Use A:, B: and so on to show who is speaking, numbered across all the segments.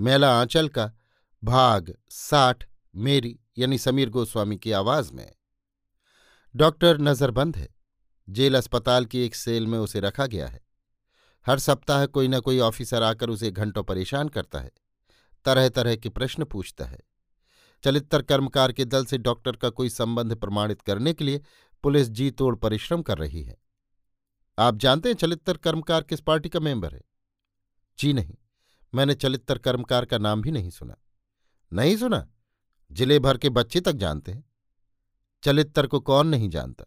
A: मेला आंचल का, भाग साठ, मेरी, यानी समीर गोस्वामी की आवाज़ में। डॉक्टर नजरबंद है। जेल अस्पताल की एक सेल में उसे रखा गया है। हर सप्ताह कोई न कोई ऑफिसर आकर उसे घंटों परेशान करता है। तरह तरह के प्रश्न पूछता है। चलित्र कर्मकार के दल से डॉक्टर का कोई संबंध प्रमाणित करने के लिए पुलिस जी तोड़ परिश्रम कर रही है। आप जानते हैं चलित्र कर्मकार किस पार्टी का मेंबर है? जी नहीं। मैंने चलित्र कर्मकार का नाम भी नहीं सुना। नहीं सुना? ज़िले भर के बच्चे तक जानते हैं। चलित्र को कौन नहीं जानता?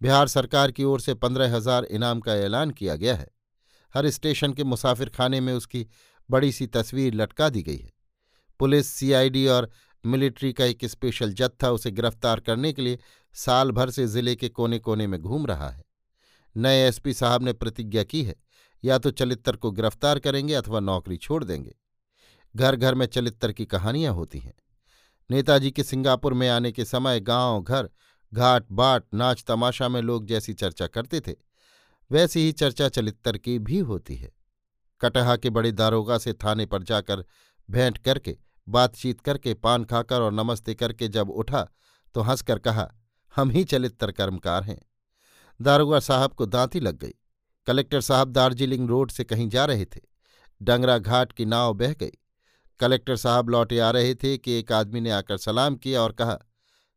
A: बिहार सरकार की ओर से पंद्रह हज़ार इनाम का ऐलान किया गया है। हर स्टेशन के मुसाफिर खाने में उसकी बड़ी सी तस्वीर लटका दी गई है। पुलिस, सीआईडी और मिलिट्री का एक स्पेशल जत्था उसे गिरफ़्तार करने के लिए साल भर से ज़िले के कोने कोने में घूम रहा है। नए एसपी साहब ने प्रतिज्ञा की है या तो चलित्र को गिरफ़्तार करेंगे अथवा नौकरी छोड़ देंगे। घर घर में चलित्र की कहानियाँ होती हैं। नेताजी के सिंगापुर में आने के समय गाँव, घर, घाट, बाट, नाच, तमाशा में लोग जैसी चर्चा करते थे, वैसी ही चर्चा चलित्र की भी होती है। कटहा के बड़े दारोगा से थाने पर जाकर भेंट करके, बातचीत करके, पान खाकर और नमस्ते करके जब उठा तो हंसकर कहा, हम ही चलित्र कर्मकार हैं। दारोगा साहब को दांती लग गई। कलेक्टर साहब दार्जिलिंग रोड से कहीं जा रहे थे। डंगरा घाट की नाव बह गई। कलेक्टर साहब लौटे आ रहे थे कि एक आदमी ने आकर सलाम किया और कहा,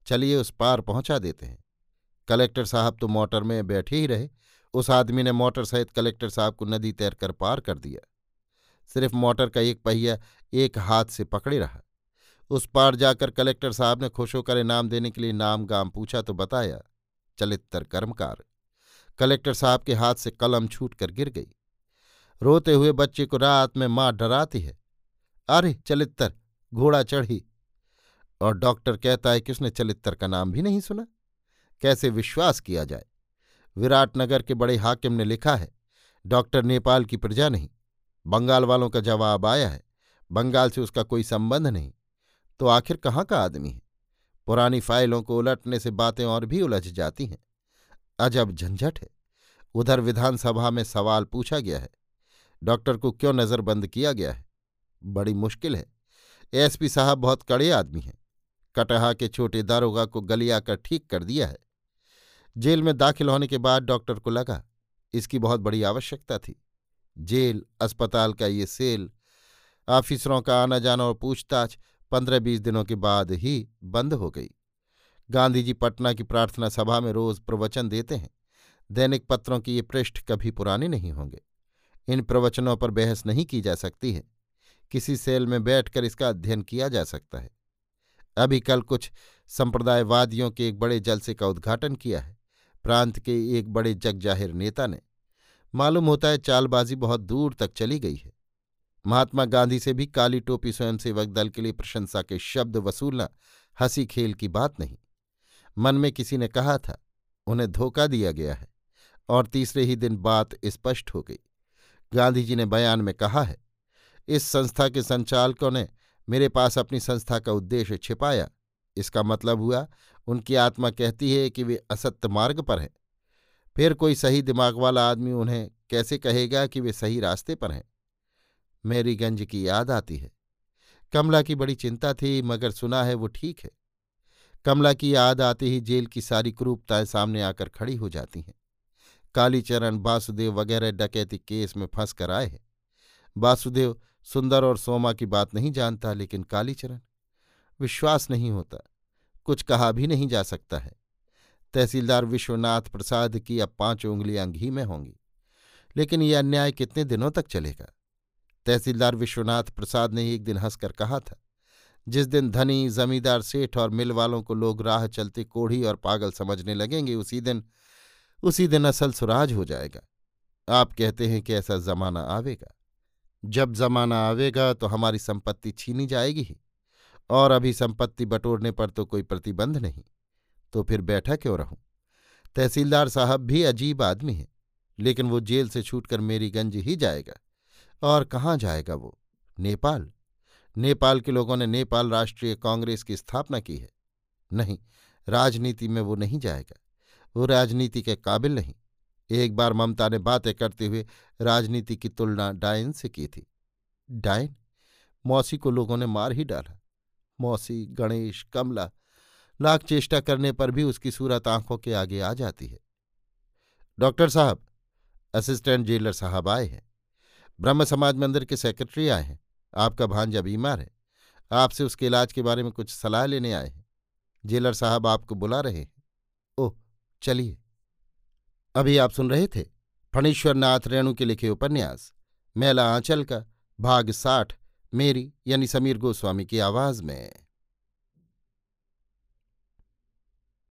A: चलिए उस पार पहुँचा देते हैं। कलेक्टर साहब तो मोटर में बैठे ही रहे। उस आदमी ने मोटर सहित कलेक्टर साहब को नदी तैरकर पार कर दिया। सिर्फ़ मोटर का एक पहिया एक हाथ से पकड़े रहा। उस पार जाकर कलेक्टर साहब ने खुश होकर इनाम देने के लिए नाम गाम पूछा तो बताया चलित्र कर्मकार। कलेक्टर साहब के हाथ से कलम छूट कर गिर गई। रोते हुए बच्चे को रात में माँ डराती है। अरे, चलित्तर, घोड़ा चढ़ी। और डॉक्टर कहता है कि उसने चलित्र का नाम भी नहीं सुना। कैसे विश्वास किया जाए? विराटनगर के बड़े हाकिम ने लिखा है, डॉक्टर नेपाल की प्रजा नहीं। बंगाल वालों का जवाब आया है, बंगाल से उसका कोई संबंध नहीं। तो आखिर कहाँ का आदमी है? पुरानी फाइलों को उलटने से बातें और भी उलझ जाती हैं। अजब झंझट है। उधर विधानसभा में सवाल पूछा गया है। डॉक्टर को क्यों नज़रबंद किया गया है? बड़ी मुश्किल है। एसपी साहब बहुत कड़े आदमी हैं। कटहा के छोटे दारोगा को गलिया कर ठीक कर दिया है। जेल में दाखिल होने के बाद डॉक्टर को लगा, इसकी बहुत बड़ी आवश्यकता थी। जेल, अस्पताल का ये सेल, ऑफिसरों का आना जाना और पूछताछ पंद्रह बीस दिनों के बाद ही बंद हो गई। गांधी जी पटना की प्रार्थना सभा में रोज प्रवचन देते हैं। दैनिक पत्रों की ये पृष्ठ कभी पुराने नहीं होंगे। इन प्रवचनों पर बहस नहीं की जा सकती है। किसी सेल में बैठकर इसका अध्ययन किया जा सकता है। अभी कल कुछ संप्रदायवादियों के एक बड़े जलसे का उद्घाटन किया है। प्रांत के एक बड़े जगजाहिर नेता ने। मालूम होता है चालबाजी बहुत दूर तक चली गई है। महात्मा गांधी से भी काली टोपी स्वयंसेवक दल के लिए प्रशंसा के शब्द वसूलना हँसी खेल की बात नहीं। मन में किसी ने कहा था, उन्हें धोखा दिया गया है, और तीसरे ही दिन बात स्पष्ट हो गई। गांधी जी ने बयान में कहा है, इस संस्था के संचालकों ने मेरे पास अपनी संस्था का उद्देश्य छिपाया। इसका मतलब हुआ, उनकी आत्मा कहती है कि वे असत्य मार्ग पर हैं। फिर कोई सही दिमाग वाला आदमी उन्हें कैसे कहेगा कि वे सही रास्ते पर हैं? मेरीगंज की याद आती है। कमला की बड़ी चिंता थी, मगर सुना है वो ठीक है। कमला की याद आते ही जेल की सारी क्रूपताएँ सामने आकर खड़ी हो जाती हैं। कालीचरण, वासुदेव वगैरह डकैती केस में फंस कर आए हैं। वासुदेव सुंदर और सोमा की बात नहीं जानता, लेकिन कालीचरण, विश्वास नहीं होता, कुछ कहा भी नहीं जा सकता है। तहसीलदार विश्वनाथ प्रसाद की अब पाँच उंगलियाँ घी में होंगी, लेकिन यह अन्याय कितने दिनों तक चलेगा? तहसीलदार विश्वनाथ प्रसाद ने एक दिन हंसकर कहा था जिस दिन धनी, जमींदार सेठ और मिल वालों को लोग राह चलते कोढ़ी और पागल समझने लगेंगे, उसी दिन उसी दिन असल सुराज हो जाएगा। आप कहते हैं कि ऐसा जमाना आवेगा। जब जमाना आवेगा तो हमारी संपत्ति छीनी जाएगी ही, और अभी संपत्ति बटोरने पर तो कोई प्रतिबंध नहीं। तो फिर बैठा क्यों रहूँ? तहसीलदार साहब भी अजीब आदमी है, लेकिन वो जेल से छूटकर मेरी गंज ही जाएगा। और कहाँ जाएगा वो? नेपाल। नेपाल के लोगों ने नेपाल राष्ट्रीय कांग्रेस की स्थापना की है। नहीं, राजनीति में वो नहीं जाएगा। वो राजनीति के काबिल नहीं। एक बार ममता ने बातें करते हुए राजनीति की तुलना डायन से की थी। डायन, मौसी को लोगों ने मार ही डाला। मौसी, गणेश, कमला, लाख चेष्टा करने पर भी उसकी सूरत आँखों के आगे आ जाती है। डॉक्टर साहब, असिस्टेंट जेलर साहब आए हैं। ब्रह्म समाज मंदिर के सेक्रेटरी आए हैं। आपका भांजा बीमार है। आपसे उसके इलाज के बारे में कुछ सलाह लेने आए हैं। जेलर साहब आपको बुला रहे हैं। ओह, चलिए। अभी आप सुन रहे थे फणीश्वरनाथ रेणु के लिखे उपन्यास, मेला आंचल का, भाग साठ, मेरी यानी समीर गोस्वामी की आवाज़ में।